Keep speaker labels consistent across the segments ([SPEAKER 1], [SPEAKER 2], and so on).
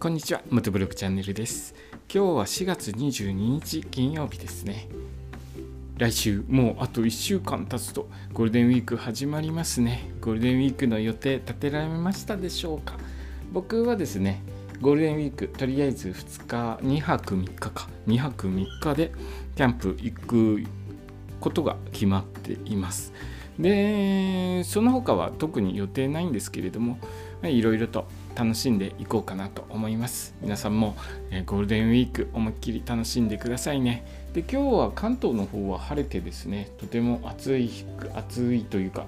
[SPEAKER 1] こんにちは、元ブログチャンネルです。今日は4月22日金曜日ですね。来週、もうあと1週間経つとゴールデンウィーク始まりますね。ゴールデンウィークの予定立てられましたでしょうか僕はですね、ゴールデンウィークとりあえず2日、2泊3日か、2泊3日でキャンプ行くことが決まっています。で、その他は特に予定ないんですけれども、いろいろと楽しんでいこうかなと思います。皆さんも、えゴールデンウィーク思いっきり楽しんでくださいね。で今日は関東の方は晴れてですねとても暑い暑いというか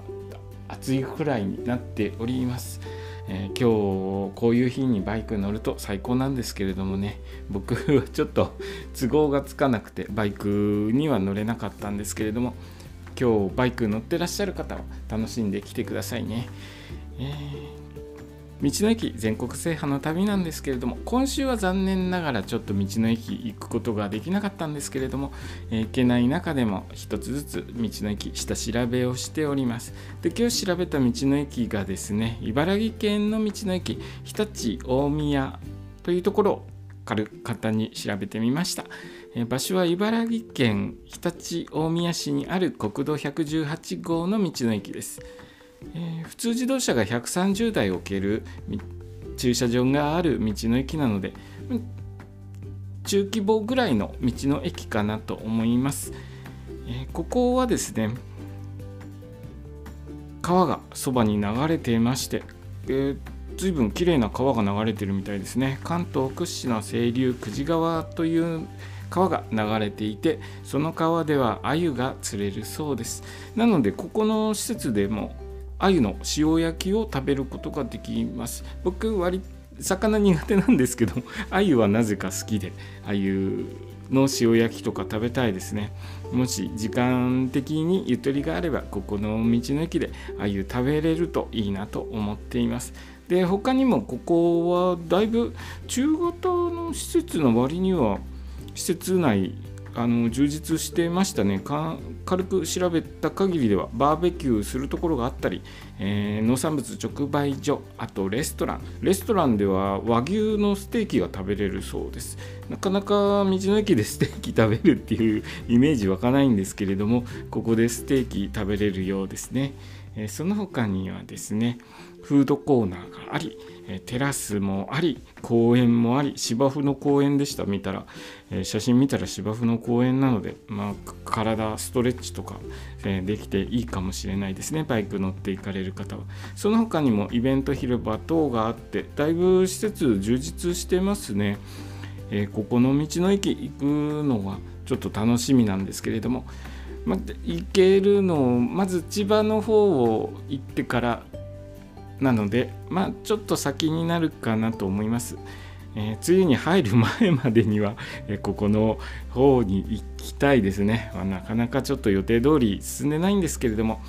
[SPEAKER 1] 暑いくらいになっております、えー今日こういう日にバイク乗ると最高なんですけれどもね僕はちょっと都合がつかなくてバイクには乗れなかったんですけれども今日バイク乗ってらっしゃる方は楽しんできてくださいね、えー道の駅全国制覇の旅なんですけれども今週は残念ながらちょっと道の駅行くことができなかったんですけれども、えー行けない中でも一つずつ道の駅下調べをしております。で今日調べた道の駅がですね茨城県の道の駅日立大宮というところを軽く簡単に調べてみました、え場所は茨城県日立大宮市にある国道118号の道の駅です。えー普通自動車が130台置ける駐車場がある道の駅なので中規模ぐらいの道の駅かなと思います、えーここはですね川がそばに流れていまして、えー随分綺麗な川が流れてるみたいですね。関東屈指の清流久慈川という川が流れていてその川では鮎が釣れるそうです。なのでここの施設でも鮎の塩焼きを食べることができます。僕割魚苦手なんですけど 鮎はなぜか好きで鮎の塩焼きとか食べたいですね。もし時間的にゆとりがあればここの道の駅で鮎食べれるといいなと思っています。で他にもここはだいぶ中型の施設の割には施設内あの充実してましたね。軽く調べた限りではバーベキューするところがあったり、えー農産物直売所あとレストラン。レストランでは和牛のステーキが食べれるそうです。なかなか道の駅でステーキ食べるっていうイメージ湧かないんですけれどもここでステーキ食べれるようですね、えその他にはですねフードコーナーがあり、えテラスもあり公園もあり芝生の公園でした。見たら、え写真見たら芝生の公園なので、まあ、体ストレッチとか、えできていいかもしれないですね。バイク乗って行かれる方は。その他にもイベント広場等があってだいぶ施設充実してますね、えここの道の駅行くのはちょっと楽しみなんですけれどもまあ、行けるのをまず千葉の方を行ってからなのでまあちょっと先になるかなと思います。えー梅雨に入る前までには、えーここの方に行きたいですね、まあなかなかちょっと予定通り進んでないんですけれども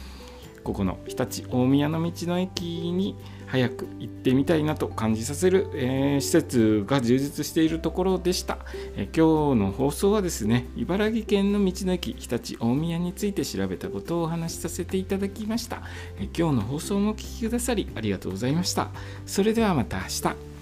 [SPEAKER 1] ここの日立大宮の道の駅に早く行ってみたいなと感じさせる、えー施設が充実しているところでした、えー今日の放送はですね茨城県の道の駅日立大宮について調べたことをお話しさせていただきました、えー今日の放送もお聞きくださりありがとうございました。それではまた明日。